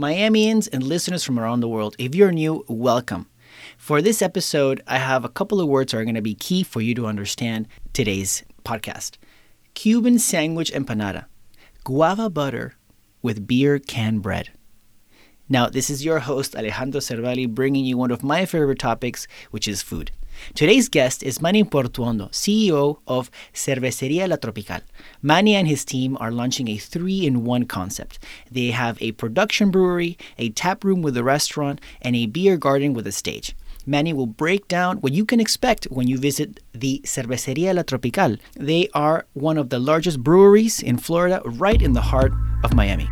Miamians and listeners from around the world, if you're new, welcome. For this episode, I have a couple of words that are going to be key for you to understand today's podcast Cuban sandwich empanada, guava butter with beer can bread. Now, this is your host, Alejandro Cervali, bringing you one of my favorite topics, which is food. Today's guest is Manny Portuondo, CEO of Cerveceria La Tropical. Manny and his team are launching a three in one concept. They have a production brewery, a tap room with a restaurant, and a beer garden with a stage. Manny will break down what you can expect when you visit the Cerveceria La Tropical. They are one of the largest breweries in Florida, right in the heart of Miami.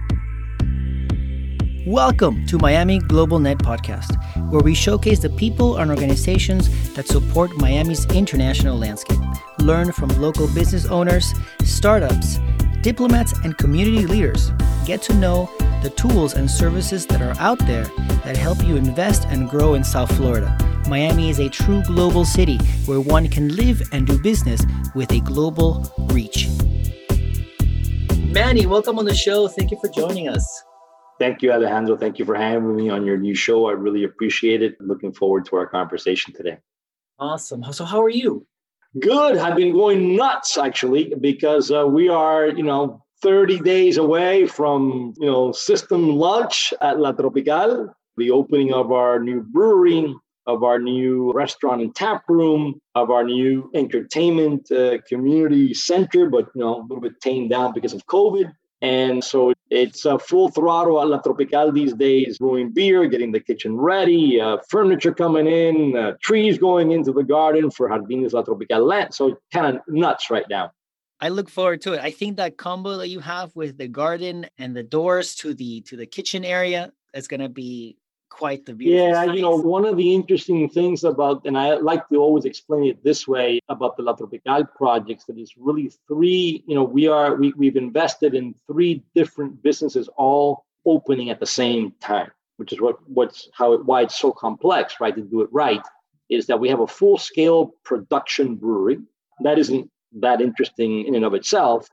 Welcome to Miami Global Net Podcast, where we showcase the people and organizations that support Miami's international landscape. Learn from local business owners, startups, diplomats, and community leaders. Get to know the tools and services that are out there that help you invest and grow in South Florida. Miami is a true global city where one can live and do business with a global reach. Manny, welcome on the show. Thank you for joining us. Thank you, Alejandro. Thank you for having me on your new show. I really appreciate it. Looking forward to our conversation today. Awesome. So, how are you? Good. I've been going nuts actually because uh, we are, you know, 30 days away from, you know, system launch at La Tropical, the opening of our new brewery, of our new restaurant and tap room, of our new entertainment uh, community center, but you know, a little bit tamed down because of COVID. And so it's a full throttle at La Tropical these days, brewing beer, getting the kitchen ready, uh, furniture coming in, uh, trees going into the garden for Jardines La Tropical land. So kind of nuts right now. I look forward to it. I think that combo that you have with the garden and the doors to the to the kitchen area is going to be quite the beautiful. Yeah, you know, one of the interesting things about, and I like to always explain it this way about the La Tropical projects, that is really three, you know, we are, we, we've invested in three different businesses all opening at the same time, which is what, what's how it, why it's so complex, right? To do it right, is that we have a full scale production brewery. That isn't that interesting in and of itself,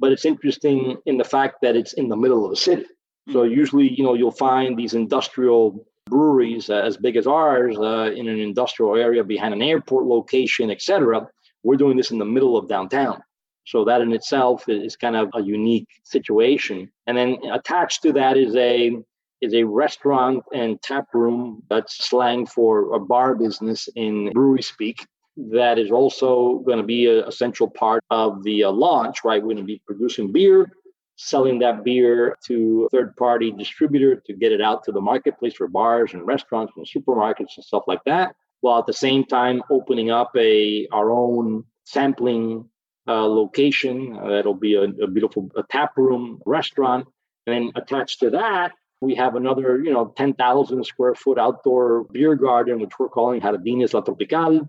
but it's interesting in the fact that it's in the middle of the city. So hmm. usually, you know, you'll find these industrial breweries uh, as big as ours uh, in an industrial area behind an airport location, etc. We're doing this in the middle of downtown. So that in itself is kind of a unique situation. And then attached to that is a is a restaurant and tap room that's slang for a bar business in brewery speak that is also going to be a, a central part of the uh, launch right we're going to be producing beer selling that beer to a third party distributor to get it out to the marketplace for bars and restaurants and supermarkets and stuff like that while at the same time opening up a our own sampling uh, location uh, that'll be a, a beautiful a tap room restaurant. And then attached to that we have another you know 10,000 square foot outdoor beer garden which we're calling Jardines La Tropical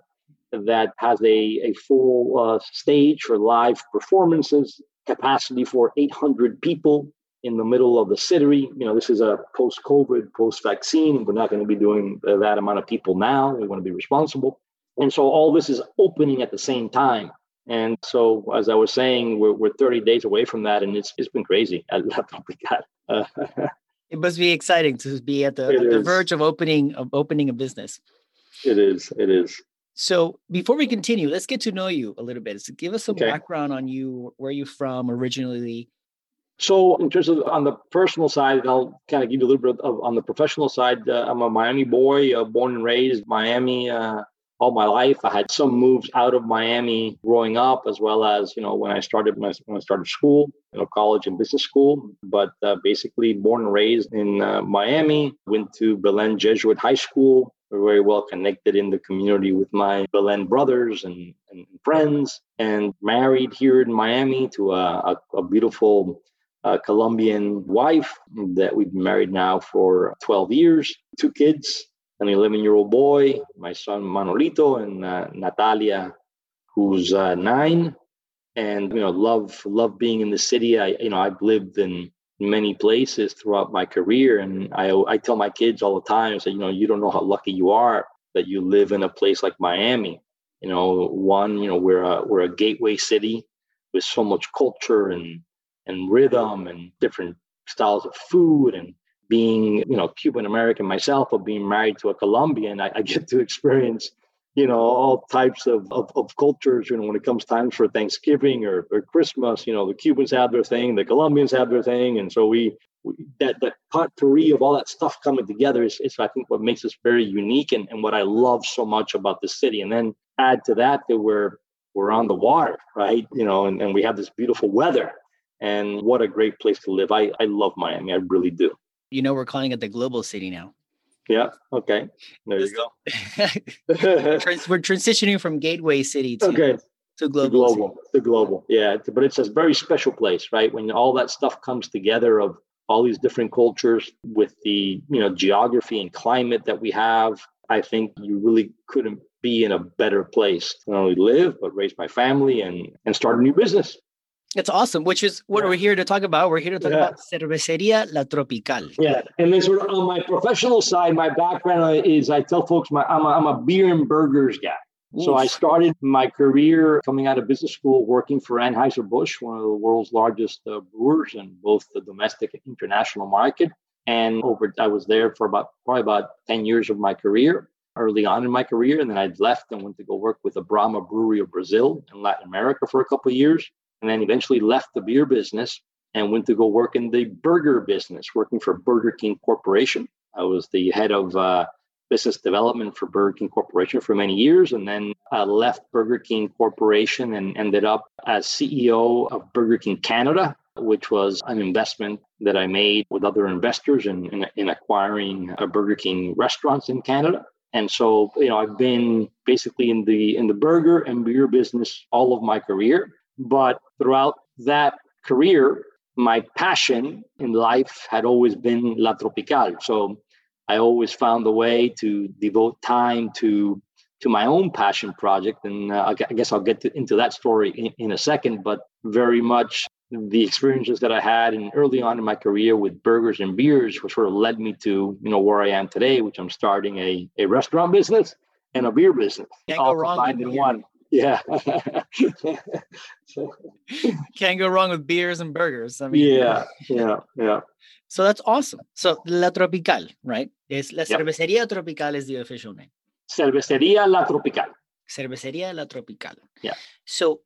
that has a, a full uh, stage for live performances capacity for 800 people in the middle of the city. You know, this is a post COVID, post vaccine. We're not going to be doing that amount of people now. We want to be responsible. And so all this is opening at the same time. And so, as I was saying, we're, we're 30 days away from that, and it's it's been crazy. I love that. We got. It must be exciting to be at the, at the verge of opening of opening a business. It is. It is. So before we continue, let's get to know you a little bit. So give us some okay. background on you, where you're from originally. So in terms of on the personal side, I'll kind of give you a little bit of on the professional side. Uh, I'm a Miami boy, uh, born and raised Miami uh, all my life. I had some moves out of Miami growing up, as well as you know when I started my, when I started school, you know, college and business school. But uh, basically, born and raised in uh, Miami. Went to Belen Jesuit High School we're very well connected in the community with my Belen brothers and, and friends, and married here in Miami to a, a, a beautiful uh, Colombian wife that we've been married now for 12 years, two kids, an 11 year old boy, my son Manolito, and uh, Natalia, who's uh, nine. And you know, love love being in the city. I you know I've lived in many places throughout my career. And I, I tell my kids all the time, I say, you know, you don't know how lucky you are that you live in a place like Miami. You know, one, you know, we're a, we're a gateway city with so much culture and, and rhythm and different styles of food and being, you know, Cuban American myself, or being married to a Colombian, I, I get to experience you know all types of, of, of, cultures you know when it comes times for thanksgiving or, or christmas you know the cubans have their thing the colombians have their thing. And so we, we that that potpourri of all that stuff coming together is, is i think what makes us very unique and, and what i love so much about the city. And then add to that that we're we're on the water right? You know and, and we have this beautiful weather. And what a great place to live. I i love miami. I really do. You know we're calling it the global city now yeah. Okay. There you go. We're transitioning from gateway city to, okay. to global. To global. To global. Yeah. But it's a very special place, right? When all that stuff comes together of all these different cultures with the you know geography and climate that we have, I think you really couldn't be in a better place to not only live but raise my family and and start a new business. It's awesome, which is what yeah. we're here to talk about. We're here to talk yeah. about Cerveceria La Tropical. Yeah. And then sort of on my professional side, my background is I tell folks my, I'm, a, I'm a beer and burgers guy. Oof. So I started my career coming out of business school working for Anheuser-Busch, one of the world's largest uh, brewers in both the domestic and international market. And over, I was there for about probably about 10 years of my career early on in my career. And then I left and went to go work with the Brahma Brewery of Brazil in Latin America for a couple of years and then eventually left the beer business and went to go work in the burger business, working for Burger King Corporation. I was the head of uh, business development for Burger King Corporation for many years, and then I left Burger King Corporation and ended up as CEO of Burger King Canada, which was an investment that I made with other investors in, in, in acquiring uh, Burger King restaurants in Canada. And so, you know, I've been basically in the in the burger and beer business all of my career. But throughout that career, my passion in life had always been La Tropical. So I always found a way to devote time to to my own passion project, and uh, I guess I'll get to, into that story in, in, a second. But very much the experiences that I had in early on in my career with burgers and beers, which sort of led me to you know where I am today, which I'm starting a, a restaurant business and a beer business, Can't all combined in one. Yeah. Can't go wrong with beers and burgers. I mean, yeah, yeah, yeah. So that's awesome. So La Tropical, right? Is La yep. Cervecería Tropical is the official name. Cervecería La Tropical. Cervecería La Tropical. Yeah. So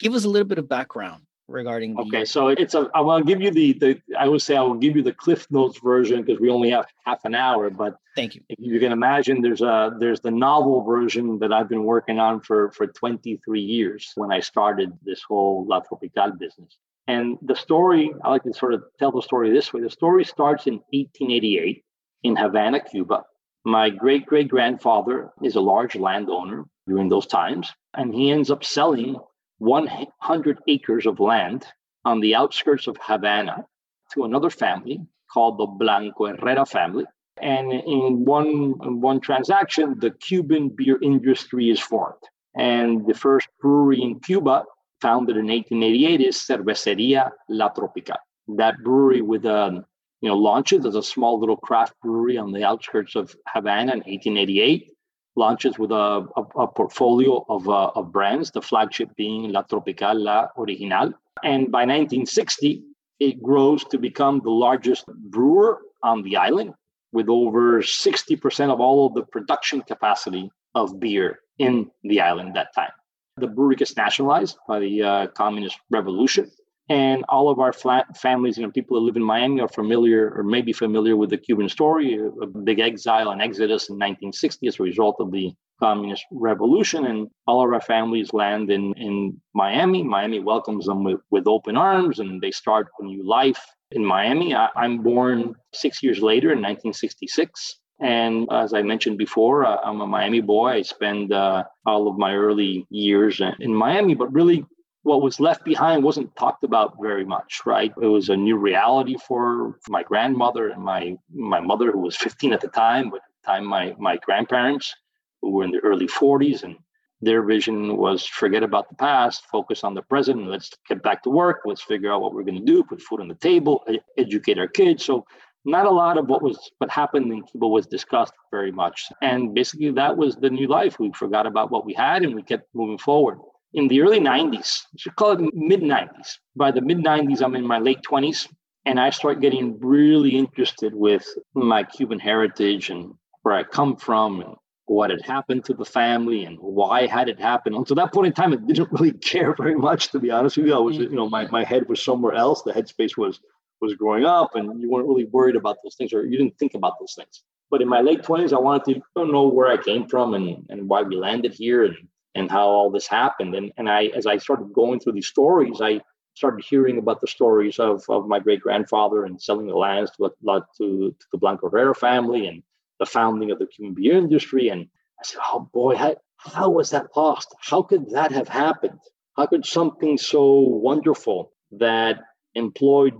give us a little bit of background regarding the okay so it's a i will give you the the i would say i will give you the cliff notes version because we only have half an hour but thank you. if you can imagine there's a there's the novel version that i've been working on for for 23 years when i started this whole la tropical business. And the story i like to sort of tell the story this way. The story starts in 1888 in havana cuba. My great great grandfather is a large landowner during those times and he ends up selling 100 acres of land on the outskirts of Havana to another family called the Blanco Herrera family. And in one, one transaction, the Cuban beer industry is formed. And the first brewery in Cuba, founded in 1888, is Cerveceria La Tropical. That brewery with a you know launches as a small little craft brewery on the outskirts of Havana in 1888 launches with a, a, a portfolio of, uh, of brands, the flagship being La Tropical, La Original. And by 1960, it grows to become the largest brewer on the island with over 60% of all of the production capacity of beer in the island at that time. The brewery gets nationalized by the uh, Communist Revolution and all of our families, you know, people who live in Miami are familiar or maybe familiar with the Cuban story, a big exile and exodus in 1960 as a result of the communist revolution. And all of our families land in, in Miami. Miami welcomes them with, with open arms and they start a new life in Miami. I, am born six years later in 1966. And as I mentioned before, uh, I'm a Miami boy. I spend uh, all of my early years in Miami, but really what was left behind wasn't talked about very much, right? It was a new reality for my grandmother and my my mother, who was 15 at the time, but at the time my my grandparents, who were in their early 40s, and their vision was forget about the past, focus on the present, let's get back to work, let's figure out what we're going to do, put food on the table, educate our kids. So not a lot of what was what happened in Cuba was discussed very much. And basically that was the new life. We forgot about what we had and we kept moving forward in the early 90s, you should call it mid 90s. By the mid 90s, I'm in my late 20s. And I start getting really interested with my Cuban heritage and where I come from and what had happened to the family and why had it happened. To that point in time, I didn't really care very much, to be honest with you. I was, you know, my, my head was somewhere else. The headspace was was growing up and you weren't really worried about those things or you didn't think about those things. But in my late 20s, I wanted to know where I came from and, and why we landed here and, and how all this happened. And, and I, as I started going through these stories, I started hearing about the stories of, of my great grandfather and selling the lands to, to, to the Blanco Herrera family and the founding of the Cuban beer industry. And I said, oh boy, how, how was that possible? How could that have happened? How could something so wonderful that employed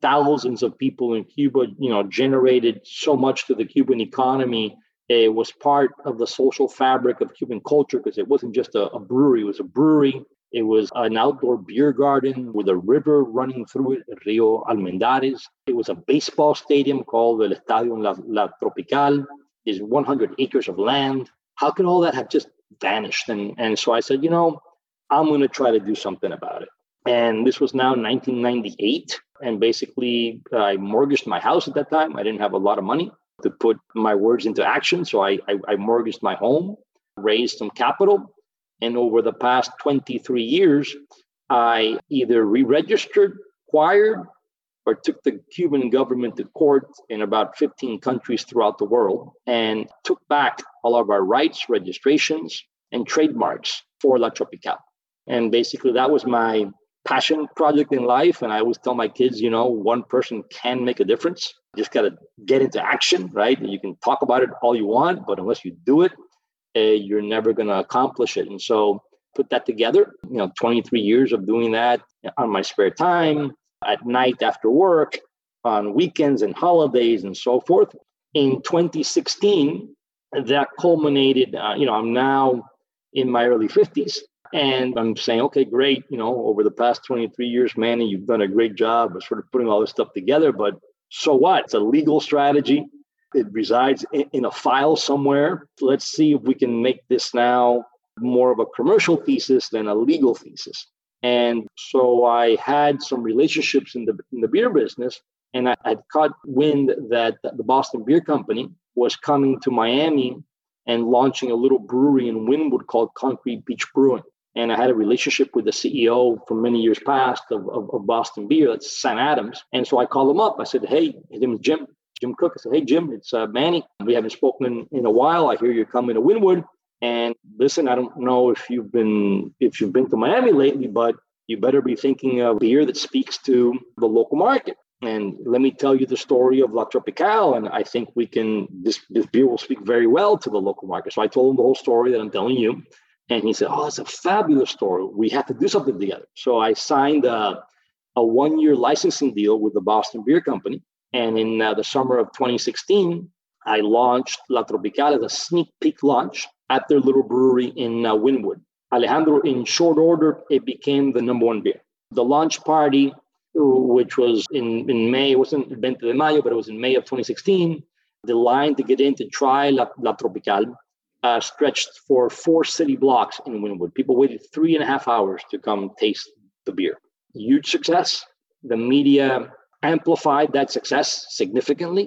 thousands of people in Cuba, you know, generated so much to the Cuban economy. It was part of the social fabric of Cuban culture because it wasn't just a, a, brewery, it was a brewery. It was an outdoor beer garden with a river running through it, Rio Almendares. It was a baseball stadium called the Estadio La, La Tropical. Is 100 acres of land. How could all that have just vanished? And, and so I said, you know, I'm going to try to do something about it. And this was now 1998 and basically I mortgaged my house at that time. I didn't have a lot of money to put my words into action, so I, I, I mortgaged my home, raised some capital, and over the past 23 years, I either re-registered, acquired, or took the Cuban government to court in about 15 countries throughout the world and took back all of our rights, registrations, and trademarks for La Tropical. And basically, that was my passion project in life. And I always tell my kids, you know, one person can make a difference. You just got to get into action, right? You can talk about it all you want, but unless you do it, uh, you're never going to accomplish it. And so put that together, you know, 23 years of doing that on my spare time, at night after work, on weekends and holidays and so forth. In 2016, that culminated, uh, you know, I'm now in my early 50s and I'm saying, okay, great. You know, over the past 23 years, Manny, you've done a great job of sort of putting all this stuff together. But so what? It's a legal strategy. It resides in, a file somewhere. Let's see if we can make this now more of a commercial thesis than a legal thesis. And so I had some relationships in the in the beer business, and I had caught wind that the Boston Beer Company was coming to Miami and launching a little brewery in Wynwood called Concrete Beach Brewing and I had a relationship with the CEO for many years past of, of, of, Boston Beer, that's Sam Adams. And so I called him up. I said, Hey, his name is Jim, Jim Koch. I said, Hey, Jim, it's uh, Manny. We haven't spoken in, in a while. I hear you're coming to Wynwood. And listen, I don't know if you've been if you've been to Miami lately, but you better be thinking of beer that speaks to the local market. And let me tell you the story of La Tropical. And I think we can, this, this beer will speak very well to the local market. So I told him the whole story that I'm telling you. And he said, Oh, it's a fabulous story. We have to do something together. So I signed a, a one year licensing deal with the Boston Beer Company. And in uh, the summer of 2016, I launched La Tropical as a sneak peek launch at their little brewery in uh, Wynwood. Alejandro, in short order, it became the number one beer. The launch party, which was in, in May, it wasn't Veinte de Mayo, but it was in May of 2016. The line to get in to try La, La Tropical uh, stretched for four city blocks in Wynwood. People waited three and a half hours to come taste the beer. Huge success. The media amplified that success significantly,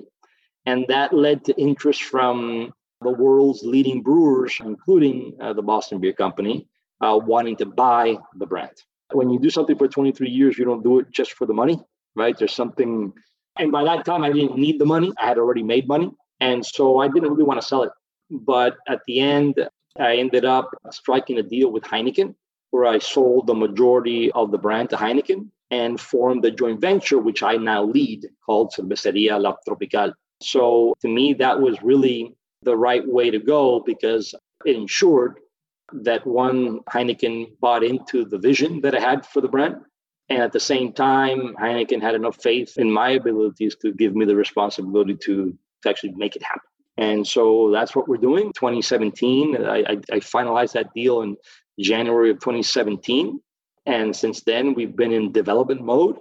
and that led to interest from the world's leading brewers, including uh, the Boston Beer Company, uh, wanting to buy the brand. When you do something for 23 years, you don't do it just for the money, right? There's something, and by that time, I didn't need the money. I had already made money. And so I didn't really want to sell it but at the end, I ended up striking a deal with Heineken, where I sold the majority of the brand to Heineken and formed a joint venture, which I now lead called Cerveceria La Tropical. So to me, that was really the right way to go because it ensured that one, Heineken bought into the vision that I had for the brand. And at the same time, Heineken had enough faith in my abilities to give me the responsibility to, to actually make it happen. And so that's what we're doing. 2017, I, I, I finalized that deal in January of 2017. And since then, we've been in development mode.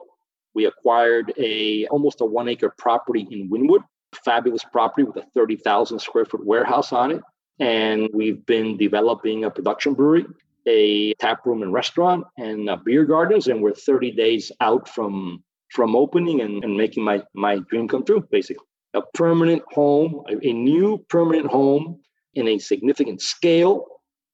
We acquired a almost a one acre property in Wynwood, fabulous property with a 30,000 square foot warehouse on it. And we've been developing a production brewery, a tap room and restaurant, and a beer gardens. And we're 30 days out from from opening and, and making my, my dream come true, basically. A permanent home, a, new permanent home in a significant scale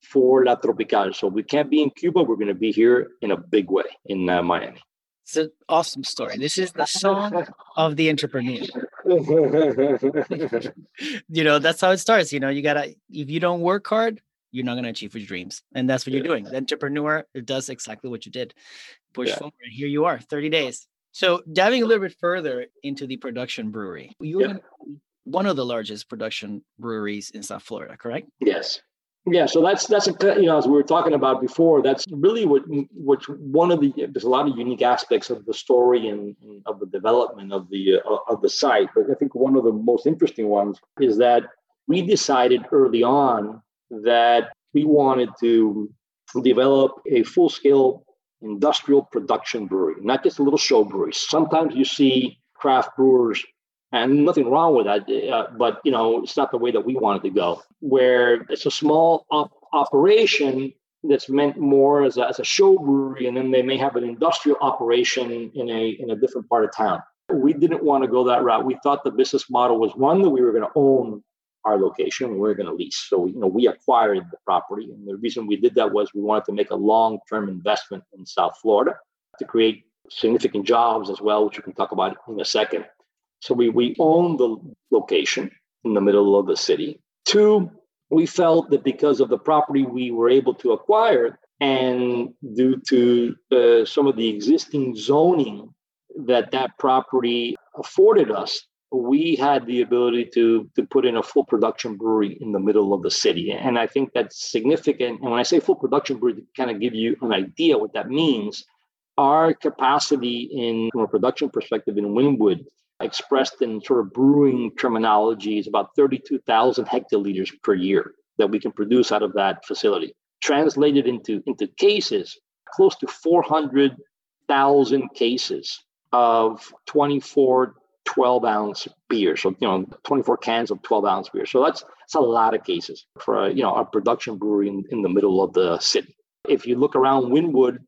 for La Tropical. So we can't be in Cuba. We're going to be here in a big way in uh, Miami. It's an awesome story. This is the song of the entrepreneur. you know, that's how it starts. You know, you gotta if you don't work hard, you're not gonna achieve your dreams. And that's what you're doing. The entrepreneur it does exactly what you did. Push yeah. forward. Here you are, 30 days. So diving a little bit further into the production brewery, you're yeah. one of the largest production breweries in South Florida, correct? Yes. Yeah, so that's that's a, you know as we were talking about before, that's really what which one of the there's a lot of unique aspects of the story and, and of the development of the uh, of the site. But I think one of the most interesting ones is that we decided early on that we wanted to develop a full scale industrial production brewery, not just a little show brewery. Sometimes you see craft brewers and nothing wrong with that. Uh, but you know, it's not the way that we wanted to go. Where it's a small op- operation that's meant more as a, as a show brewery, and then they may have an industrial operation in a in a different part of town. We didn't want to go that route. We thought the business model was one that we were going to own our location, we were going to lease. So you know, we acquired the property, and the reason we did that was we wanted to make a long term investment in South Florida to create significant jobs as well, which we can talk about in a second. So we, we own the location in the middle of the city. Two, we felt that because of the property we were able to acquire and due to uh, some of the existing zoning that that property afforded us, we had the ability to, to put in a full production brewery in the middle of the city. And I think that's significant. And when I say full production brewery, to kind of give you an idea what that means, our capacity in from a production perspective in Wynwood expressed in sort of brewing terminology is about 32,000 hectoliters per year that we can produce out of that facility. Translated into, into cases, close to 400,000 cases of 24 12 ounce beer. So, you know, 24 cans of 12 ounce beer. So that's, that's a lot of cases for, you know, a production brewery in, in the middle of the city. If you look around Wynwood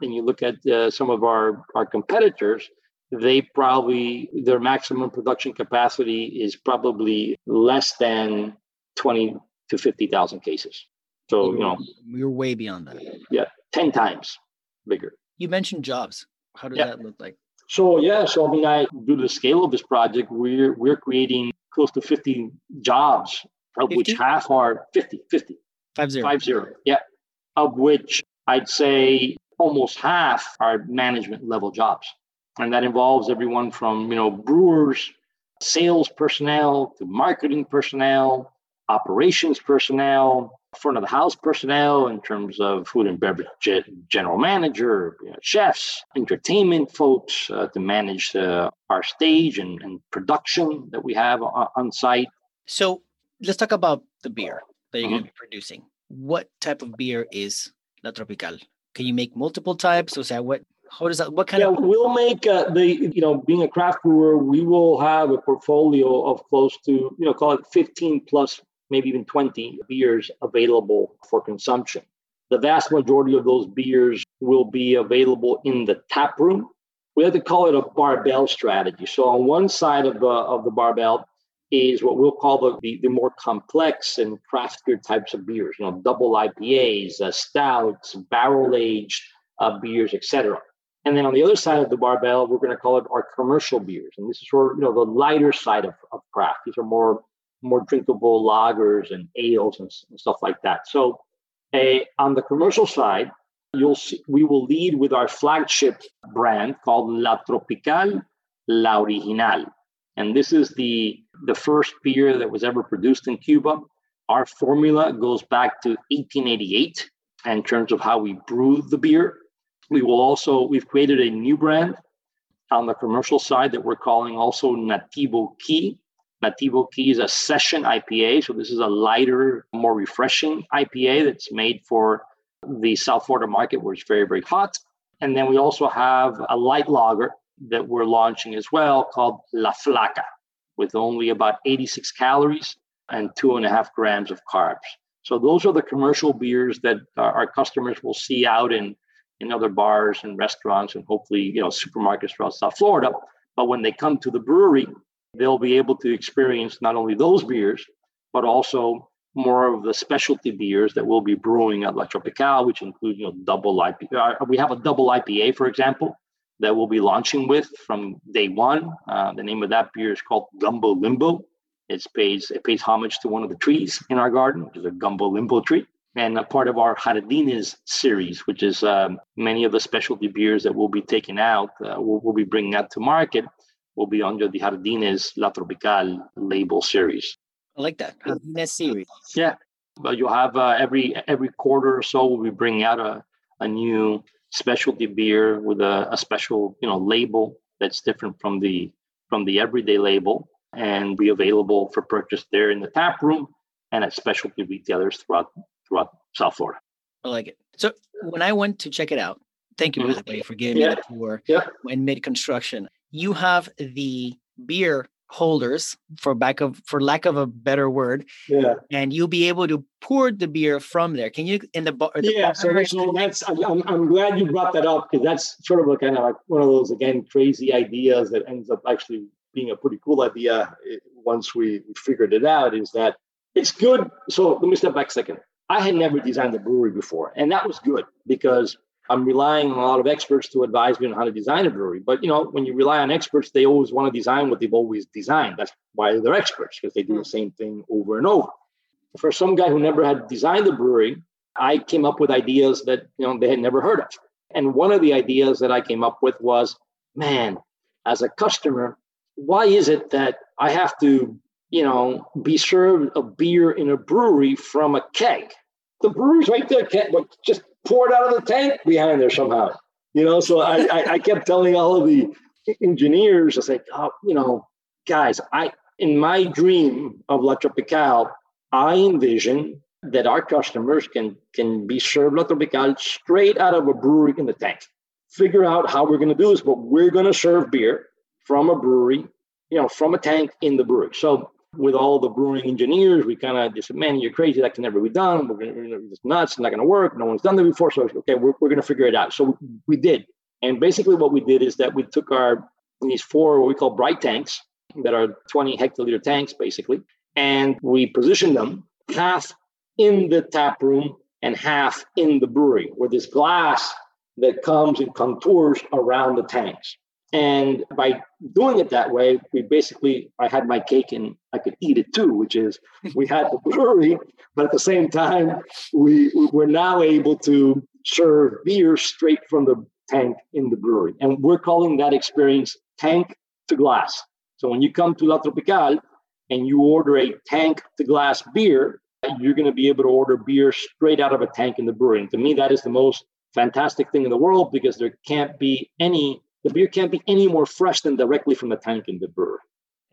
and you look at uh, some of our, our competitors, they probably their maximum production capacity is probably less than 20 to 50,000 cases. So, you know, you're way beyond that. Yeah, 10 times bigger. You mentioned jobs. How does yeah. that look like? So, yeah, so I mean, I due to the scale of this project, we're we're creating close to 50 jobs, of 50? which half are 50, 50. Five zero. Five zero. Yeah. Of which I'd say almost half are management level jobs and that involves everyone from you know brewers sales personnel to marketing personnel operations personnel front of the house personnel in terms of food and beverage general manager you know, chefs entertainment folks uh, to manage uh, our stage and, and, production that we have on, on, site so let's talk about the beer that you're mm-hmm. going to be producing what type of beer is la tropical can you make multiple types or say what how does that? What kind yeah, of? We'll make uh, the you know being a craft brewer, we will have a portfolio of close to you know call it 15 plus, maybe even 20 beers available for consumption. The vast majority of those beers will be available in the tap room. We have to call it a barbell strategy. So on one side of the of the barbell is what we'll call the, the, the more complex and craftier types of beers, you know, double IPAs, uh, stouts, barrel aged uh, beers, etc. And then on the other side of the barbell, we're going to call it our commercial beers. And this is sort of, you know, the lighter side of, of craft. These are more more drinkable lagers and ales and, and stuff like that. So a, on the commercial side, you'll see we will lead with our flagship brand called La Tropical La Original. And this is the the first beer that was ever produced in Cuba. Our formula goes back to 1888 in terms of how we brew the beer. We will also, we've created a new brand on the commercial side that we're calling also Nativo Key. Nativo Key is a session IPA. So this is a lighter, more refreshing IPA that's made for the South Florida market where it's very, very hot. And then we also have a light lager that we're launching as well called La Flaca with only about 86 calories and two and a half grams of carbs. So those are the commercial beers that uh, our customers will see out in in other bars and restaurants and hopefully, you know, supermarkets throughout South Florida. But when they come to the brewery, they'll be able to experience not only those beers, but also more of the specialty beers that we'll be brewing at La Tropical, which include, you know, double IPA. Uh, we have a double IPA, for example, that we'll be launching with from day one. Uh, the name of that beer is called Gumbo Limbo. It pays, it pays homage to one of the trees in our garden, which is a Gumbo Limbo tree. And a part of our Jardines series, which is um, many of the specialty beers that we'll be taking out, uh, we'll, we'll be bringing out to market will be under the Jardines La Tropical label series. I like that Jardines series. Yeah, but you'll have uh, every every quarter or so we'll be bringing out a, a new specialty beer with a, a special you know label that's different from the from the everyday label and be available for purchase there in the tap room and at specialty retailers throughout throughout South Florida. I like it. So when I went to check it out, thank you by the way for giving yeah. me the tour yeah. in mid construction you have the beer holders for back of for lack of a better word yeah. and you'll be able to pour the beer from there. Can you in the, bar yeah so that's, I'm, I'm glad you brought that up because that's sort of a kind of like one of those again crazy ideas that ends up actually being a pretty cool idea eh, once we, we figured it out is that it's good. So let me step back a second. I had never designed a brewery before and that was good because I'm relying on a lot of experts to advise me on how to design a brewery. But you know, when you rely on experts, they always want to design what they've always designed. That's why they're experts because they do the hmm. same thing over and over. For some guy who never had designed a brewery, I came up with ideas that you know they had never heard of. And one of the ideas that I came up with was, man, as a customer, why is it that I have to, you know, be served a beer in a brewery from a keg? The brewery's right there, but just poured out of the tank behind there somehow. You know, so I, I, I kept telling all of the engineers, I was like, oh, you know, guys, I in my dream of La Tropical, I envision that our customers can can be served La Tropical straight out of a brewery in the tank. Figure out how we're going to do this, but we're going to serve beer from a brewery, you know, from a tank in the brewery. So with all the brewing engineers, we kind of just man, you're crazy. That can never be done. We're going to, it's nuts. It's not going to work. No one's done that before. So, okay, we're, we're going to figure it out. So we did. And basically what we did is that we took our, these four, what we call bright tanks that are 20 hectoliter tanks, basically, and we positioned them half in the tap room and half in the brewery with this glass that comes and contours around the tanks. And by doing it that way, we basically, I had my cake and I could eat it too, which is we had the brewery, but at the same time, we, we were now able to serve beer straight from the tank in the brewery. And we're calling that experience tank to glass. So when you come to La Tropical and you order a tank to glass beer, you're going to be able to order beer straight out of a tank in the brewery. And to me, that is the most fantastic thing in the world because there can't be any the beer can't be any more fresh than directly from the tank in the brewer.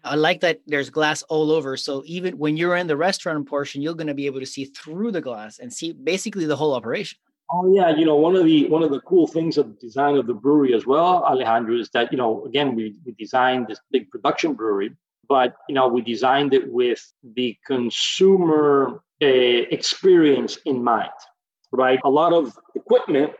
I like that there's glass all over. So even when you're in the restaurant portion, you're going to be able to see through the glass and see basically the whole operation. Oh yeah, you know one of the one of the cool things of the design of the brewery as well, Alejandro, is that you know again we we designed this big production brewery, but you know we designed it with the consumer uh, experience in mind, right? A lot of equipment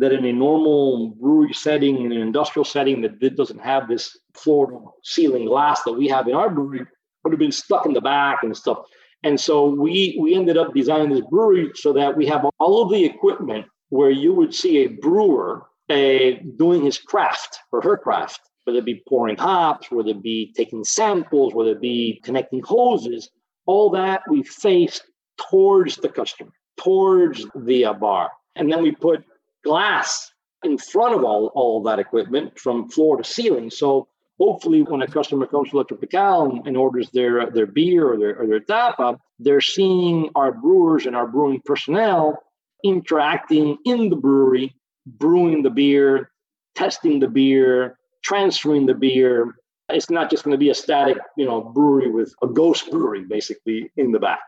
that in a normal brewery setting, in an industrial setting that doesn't have this floor to ceiling glass that we have in our brewery, would have been stuck in the back and stuff. And so we we ended up designing this brewery so that we have all of the equipment where you would see a brewer uh, doing his craft or her craft, whether it be pouring hops, whether it be taking samples, whether it be connecting hoses, all that we faced towards the customer, towards the uh, bar. And then we put glass in front of all, all that equipment from floor to ceiling. So hopefully when a customer comes to La Tropical and orders their, their beer or their, or their tapa, they're seeing our brewers and our brewing personnel interacting in the brewery, brewing the beer, testing the beer, transferring the beer. It's not just going to be a static, you know, brewery with a ghost brewery basically in the back.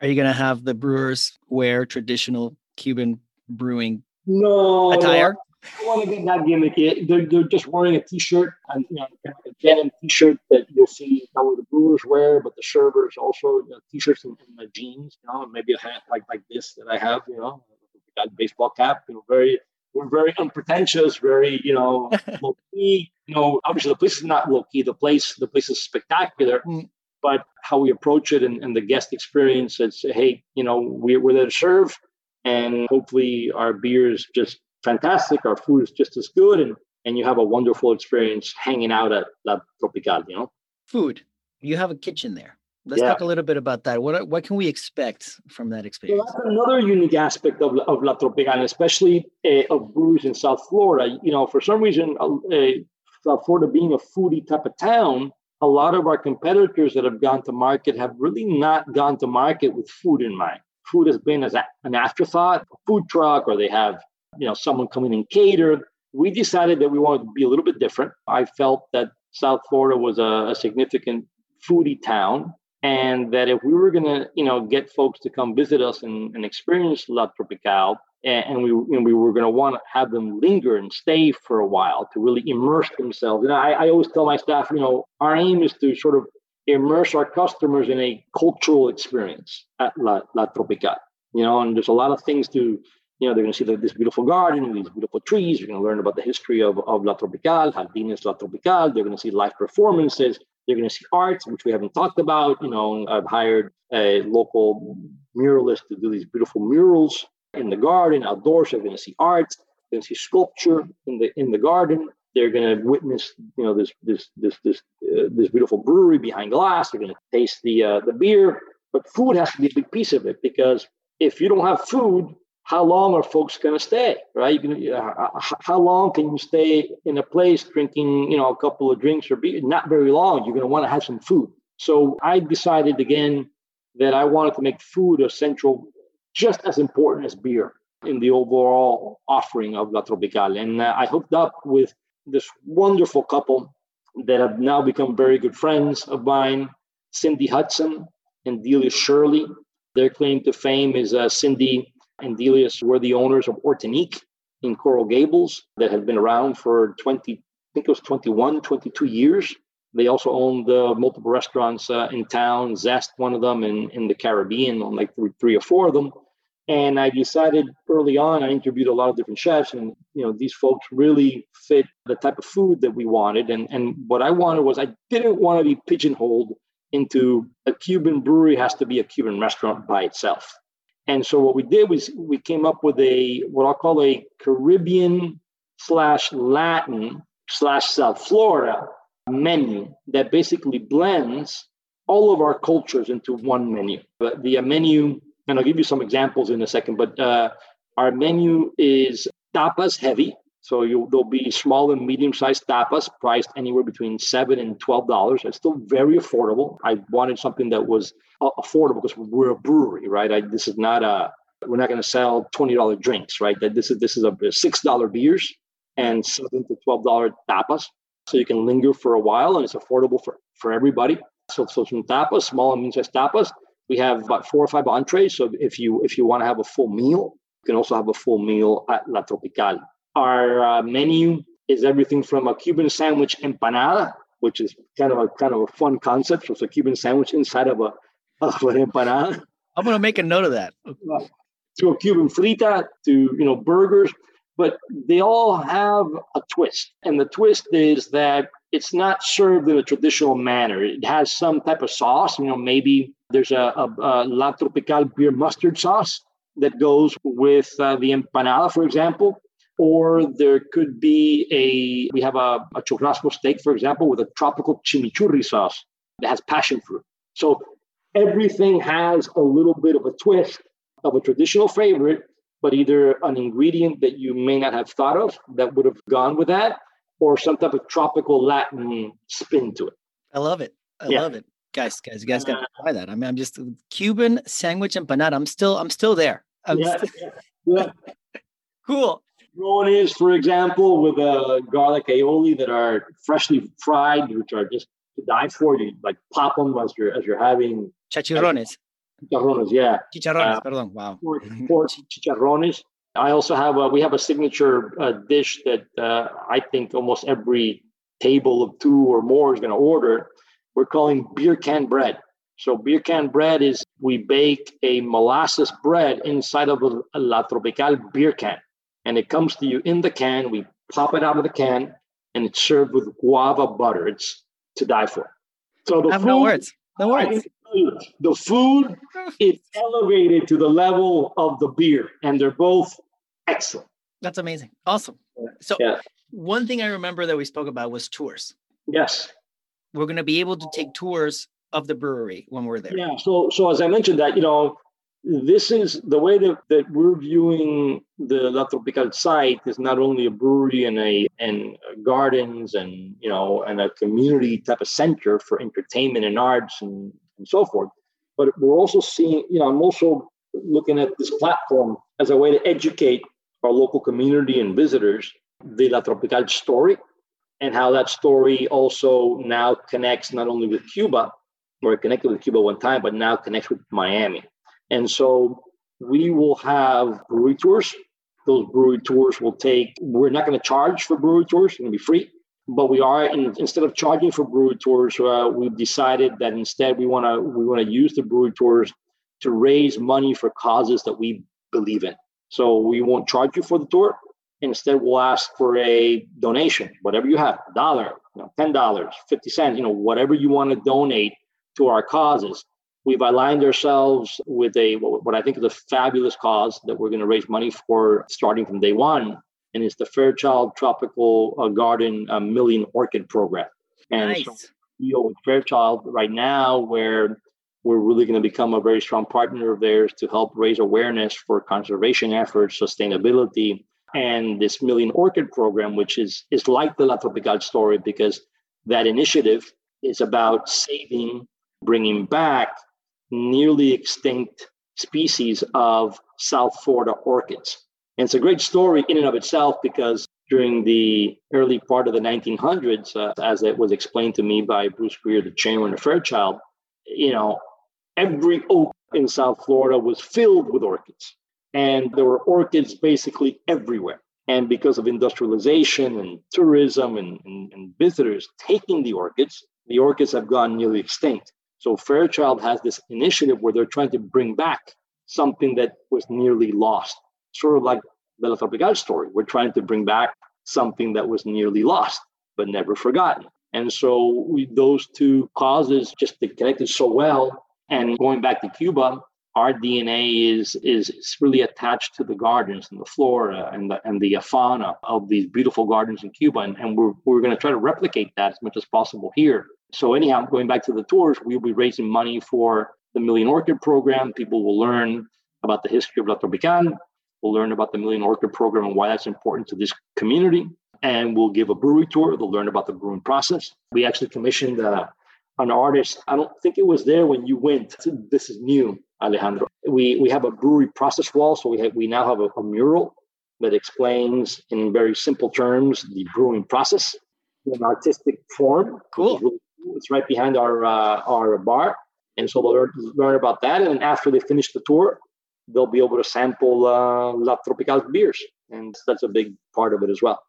Are you going to have the brewers wear traditional Cuban brewing no attire? I want to get that gimmicky. They're, they're just wearing a t-shirt and you know, kind of a denim t-shirt that you'll see how the brewers wear, but the servers also you know, t-shirts and, and jeans, you know, maybe a hat like like this that I have, you know, got baseball cap, you know, very we're very unpretentious, very you know low key. You know, obviously the place is not low key. The place the place is spectacular, mm. but how we approach it and, and the guest experience, it's hey, you know, we're, we're there to serve, and hopefully our beer is just fantastic. Our food is just as good, and and you have a wonderful experience hanging out at La Tropical. You know, food. You have a kitchen there. Let's yeah. talk a little bit about that. What what can we expect from that experience? Well, that's another unique aspect of, of La Tropicana, especially uh, of breweries in South Florida. You know, for some reason, uh, South Florida being a foodie type of town, a lot of our competitors that have gone to market have really not gone to market with food in mind. Food has been as a, an afterthought, a food truck, or they have you know someone coming and cater. We decided that we wanted to be a little bit different. I felt that South Florida was a, a significant foodie town and that if we were going to you know get folks to come visit us and, and experience la tropical and, and we and we were going to want to have them linger and stay for a while to really immerse themselves and I, I always tell my staff you know our aim is to sort of immerse our customers in a cultural experience at la, la tropical you know and there's a lot of things to you know, they're going to see this beautiful garden, these beautiful trees. You're going to learn about the history of, of La Tropical, Jardines La Tropical. They're going to see live performances. They're going to see art, which we haven't talked about. You know, I've hired a local muralist to do these beautiful murals in the garden, outdoors. They're going to see art. They're going to see sculpture in the in the garden. They're going to witness, you know, this this this this uh, this beautiful brewery behind glass. They're going to taste the uh, the beer. But food has to be a big piece of it because if you don't have food, how long are folks going to stay right you uh, how long can you stay in a place drinking you know a couple of drinks or beer not very long you're going to want to have some food so i decided again that i wanted to make food a central just as important as beer in the overall offering of la tropical and uh, i hooked up with this wonderful couple that have now become very good friends of mine cindy hutson and delius shirley their claim to fame is uh, cindy and Delius were the owners of Ortanique in Coral Gables that had been around for 20, I think it was 21, 22 years. They also owned uh, multiple restaurants uh, in town, Zest, one of them, in, in the Caribbean, on like three, three or four of them. And I decided early on, I interviewed a lot of different chefs, and you know these folks really fit the type of food that we wanted. And and what I wanted was I didn't want to be pigeonholed into a Cuban brewery has to be a Cuban restaurant by itself. And so what we did was we came up with a what I'll call a Caribbean slash Latin slash South Florida menu that basically blends all of our cultures into one menu. But the menu, and I'll give you some examples in a second, but uh, our menu is tapas heavy. So you, there'll be small and medium sized tapas priced anywhere between seven and twelve dollars. It's still very affordable. I wanted something that was uh, affordable because we're a brewery, right? I, this is not a we're not going to sell twenty dollar drinks, right? That this is this is a six dollar beers and seven to twelve dollar tapas, so you can linger for a while and it's affordable for for everybody. So so some tapas, small and medium sized tapas. We have about four or five entrees. So if you if you want to have a full meal, you can also have a full meal at La Tropical. Our uh, menu is everything from a Cuban sandwich empanada, which is kind of a kind of a fun concept. So it's a Cuban sandwich inside of a of an empanada. I'm gonna make a note of that. to a Cuban frita, to you know burgers, but they all have a twist, and the twist is that it's not served in a traditional manner. It has some type of sauce. You know, maybe there's a, a, a La Tropical beer mustard sauce that goes with uh, the empanada, for example or there could be a we have a, a churrasco steak for example with a tropical chimichurri sauce that has passion fruit. So everything has a little bit of a twist of a traditional favorite but either an ingredient that you may not have thought of that would have gone with that or some type of tropical latin spin to it. I love it. I yeah. love it guys guys you guys got to try that i mean i'm just cuban sandwich empanada i'm still i'm still there I'm yeah, still... yeah. cool is, for example, with uh, garlic aioli that are freshly fried, which are just to die for. You like pop them as you're as you're having chicharrones. Chicharrones, yeah. Chicharrones, uh, perdón. Wow. Pork chicharrones. I also have a, we have a signature uh, dish that uh, I think almost every table of two or more is going to order. We're calling beer can bread. So beer can bread is we bake a molasses bread inside of a, a La Tropical beer can and it comes to you in the can. We pop it out of the can, and it's served with guava butter. It's to die for. So the I have food, no words. No words. The food is elevated to the level of the beer, and they're both excellent. That's amazing. Awesome. So yeah. one thing I remember that we spoke about was tours. Yes. We're going to be able to take oh. tours of the brewery when we're there. Yeah. So so as I mentioned that, you know, this is the way that, that we're viewing the La Tropical site is not only a brewery and a and gardens and you know and a community type of center for entertainment and arts and, and so forth, but we're also seeing, you know, I'm also looking at this platform as a way to educate our local community and visitors the La Tropical story and how that story also now connects not only with Cuba, where it connected with Cuba one time, but now connects with Miami. And so we will have brewery tours. Those brewery tours will take, we're not going to charge for brewery tours, it's going to be free. But we are, in, instead of charging for brewery tours, uh, we've decided that instead we want to we want to use the brewery tours to raise money for causes that we believe in. So we won't charge you for the tour. Instead, we'll ask for a donation, whatever you have, a dollar, you know, ten dollars, fifty cents, you know, whatever you want to donate to our causes. We've aligned ourselves with a what I think is a fabulous cause that we're going to raise money for starting from day one, and it's the Fairchild Tropical uh, Garden uh, Million Orchid Program. And nice. so we deal with Fairchild right now, where we're really going to become a very strong partner of theirs to help raise awareness for conservation efforts, sustainability, and this Million Orchid program, which is is like the La Tropical story because that initiative is about saving, bringing back nearly extinct species of South Florida orchids. And it's a great story in and of itself because during the early part of the 1900s, uh, as it was explained to me by Bruce Greer, the chairman of Fairchild, you know, every oak in South Florida was filled with orchids. And there were orchids basically everywhere. And because of industrialization and tourism and, and, and visitors taking the orchids, the orchids have gone nearly extinct. So Fairchild has this initiative where they're trying to bring back something that was nearly lost, sort of like the La Tropical story. We're trying to bring back something that was nearly lost but never forgotten. And so we, those two causes just connected so well and going back to Cuba, our DNA is, is, is really attached to the gardens and the flora and the, and the fauna of these beautiful gardens in Cuba. And, and we're, we're going to try to replicate that as much as possible here. So, anyhow, going back to the tours, we'll be raising money for the Million Orchid program. People will learn about the history of La Tropical. We'll learn about the Million Orchid program and why that's important to this community. And we'll give a brewery tour. They'll learn about the brewing process. We actually commissioned uh, an artist. I don't think it was there when you went. This is new, Alejandro. We we have a brewery process wall, so we have we now have a, a mural that explains in very simple terms the brewing process in an artistic form. Cool. Really cool. It's right behind our uh, our bar, and so they'll learn, learn about that. And after they finish the tour, they'll be able to sample uh, La Tropical beers, and that's a big part of it as well.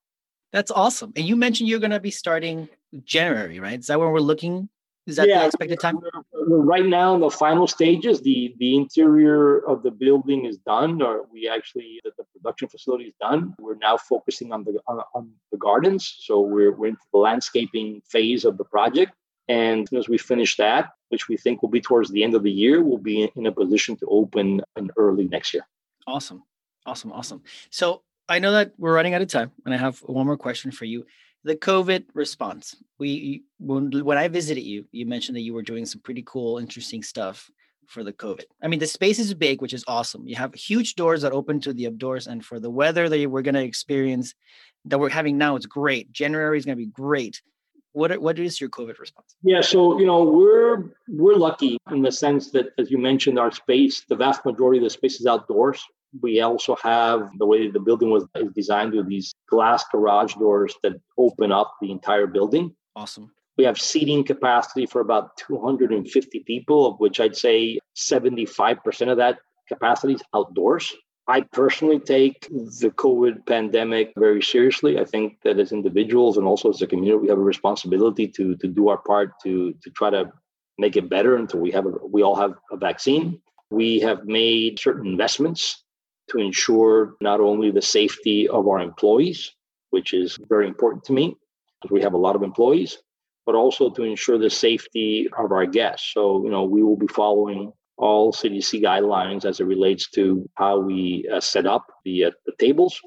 That's awesome. And you mentioned you're going to be starting January, right? Is that when we're looking is that yeah, the expected time? We're right now in the final stages. The the interior of the building is done, or we actually the, the production facility is done. We're now focusing on the on, on, the gardens. So we're we're into the landscaping phase of the project. And as we finish that, which we think will be towards the end of the year, we'll be in a position to open in early next year. Awesome. Awesome. Awesome. So I know that we're running out of time, and I have one more question for you the COVID response. We when when I visited you, you mentioned that you were doing some pretty cool, interesting stuff for the COVID. I mean, the space is big, which is awesome. You have huge doors that open to the outdoors, and for the weather that we're going to experience, that we're having now, it's great. January is going to be great. What what is your COVID response? Yeah, so you know we're we're lucky in the sense that, as you mentioned, our space, the vast majority of the space is outdoors. We also have the way the building was is designed with these glass garage doors that open up the entire building. Awesome. We have seating capacity for about 250 people, of which I'd say 75% of that capacity is outdoors. I personally take the COVID pandemic very seriously. I think that as individuals and also as a community, we have a responsibility to, to do our part to, to try to make it better until we have a, we all have a vaccine. We have made certain investments to ensure not only the safety of our employees, which is very important to me, because we have a lot of employees, but also to ensure the safety of our guests. So, you know, we will be following all CDC guidelines as it relates to how we uh, set up the, uh, the tables,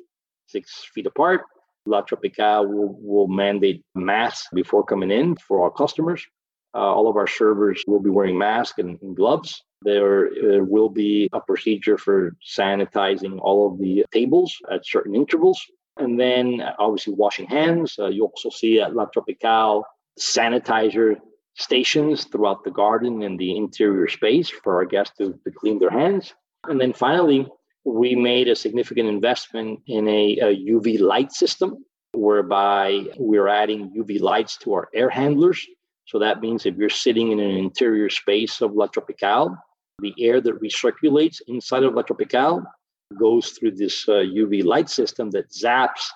six feet apart. La Tropical will, will mandate masks before coming in for our customers. Uh, all of our servers will be wearing masks and, and gloves. There uh, will be a procedure for sanitizing all of the tables at certain intervals. And then obviously washing hands. Uh, you also see at La Tropical sanitizer stations throughout the garden and the interior space for our guests to, to clean their hands. And then finally, we made a significant investment in a, a UV light system whereby we're adding UV lights to our air handlers. So that means if you're sitting in an interior space of La Tropical, the air that recirculates inside of La Tropical goes through this uh, UV light system that zaps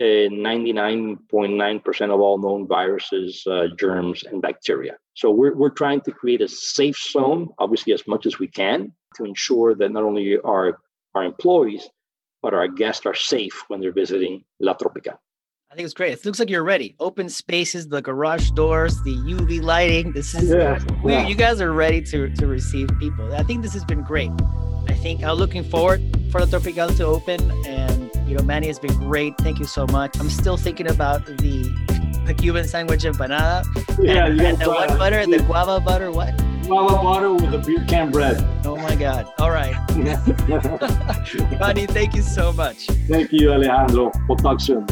99.9% of all known viruses, uh, germs, and bacteria. So we're, we're trying to create a safe zone, obviously, as much as we can, to ensure that not only our, our employees, but our guests are safe when they're visiting La Tropical. I think it's great. It looks like you're ready. Open spaces, the garage doors, the UV lighting. This is yeah, we, yeah. you guys are ready to to receive people. I think this has been great. I think I'm looking forward for La Tropical to open and you know, Manny has been great. Thank you so much. I'm still thinking about the the Cuban sandwich empanada. Yeah, and, and the what butter? The guava butter? What? Guava butter with a beer can bread. Oh my God! All right, Manny, thank you so much. Thank you, Alejandro. We'll talk soon.